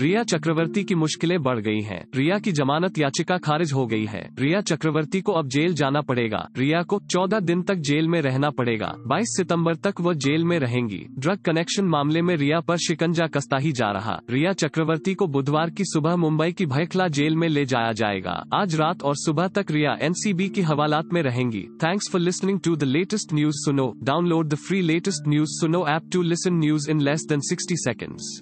रिया चक्रवर्ती की मुश्किलें बढ़ गई हैं। रिया की जमानत याचिका खारिज हो गई है। रिया चक्रवर्ती को अब जेल जाना पड़ेगा। रिया को 14 दिन तक जेल में रहना पड़ेगा। 22 सितंबर तक वो जेल में रहेंगी। ड्रग कनेक्शन मामले में रिया पर शिकंजा कसता ही जा रहा। रिया चक्रवर्ती को बुधवार की सुबह मुंबई की भयखला जेल में ले जाया जाएगा। आज रात और सुबह तक रिया एनसीबी की हवालात में रहेंगी। Thanks for listening to the latest news सुनो। Download the free latest news सुनो app to listen news in less than sixty seconds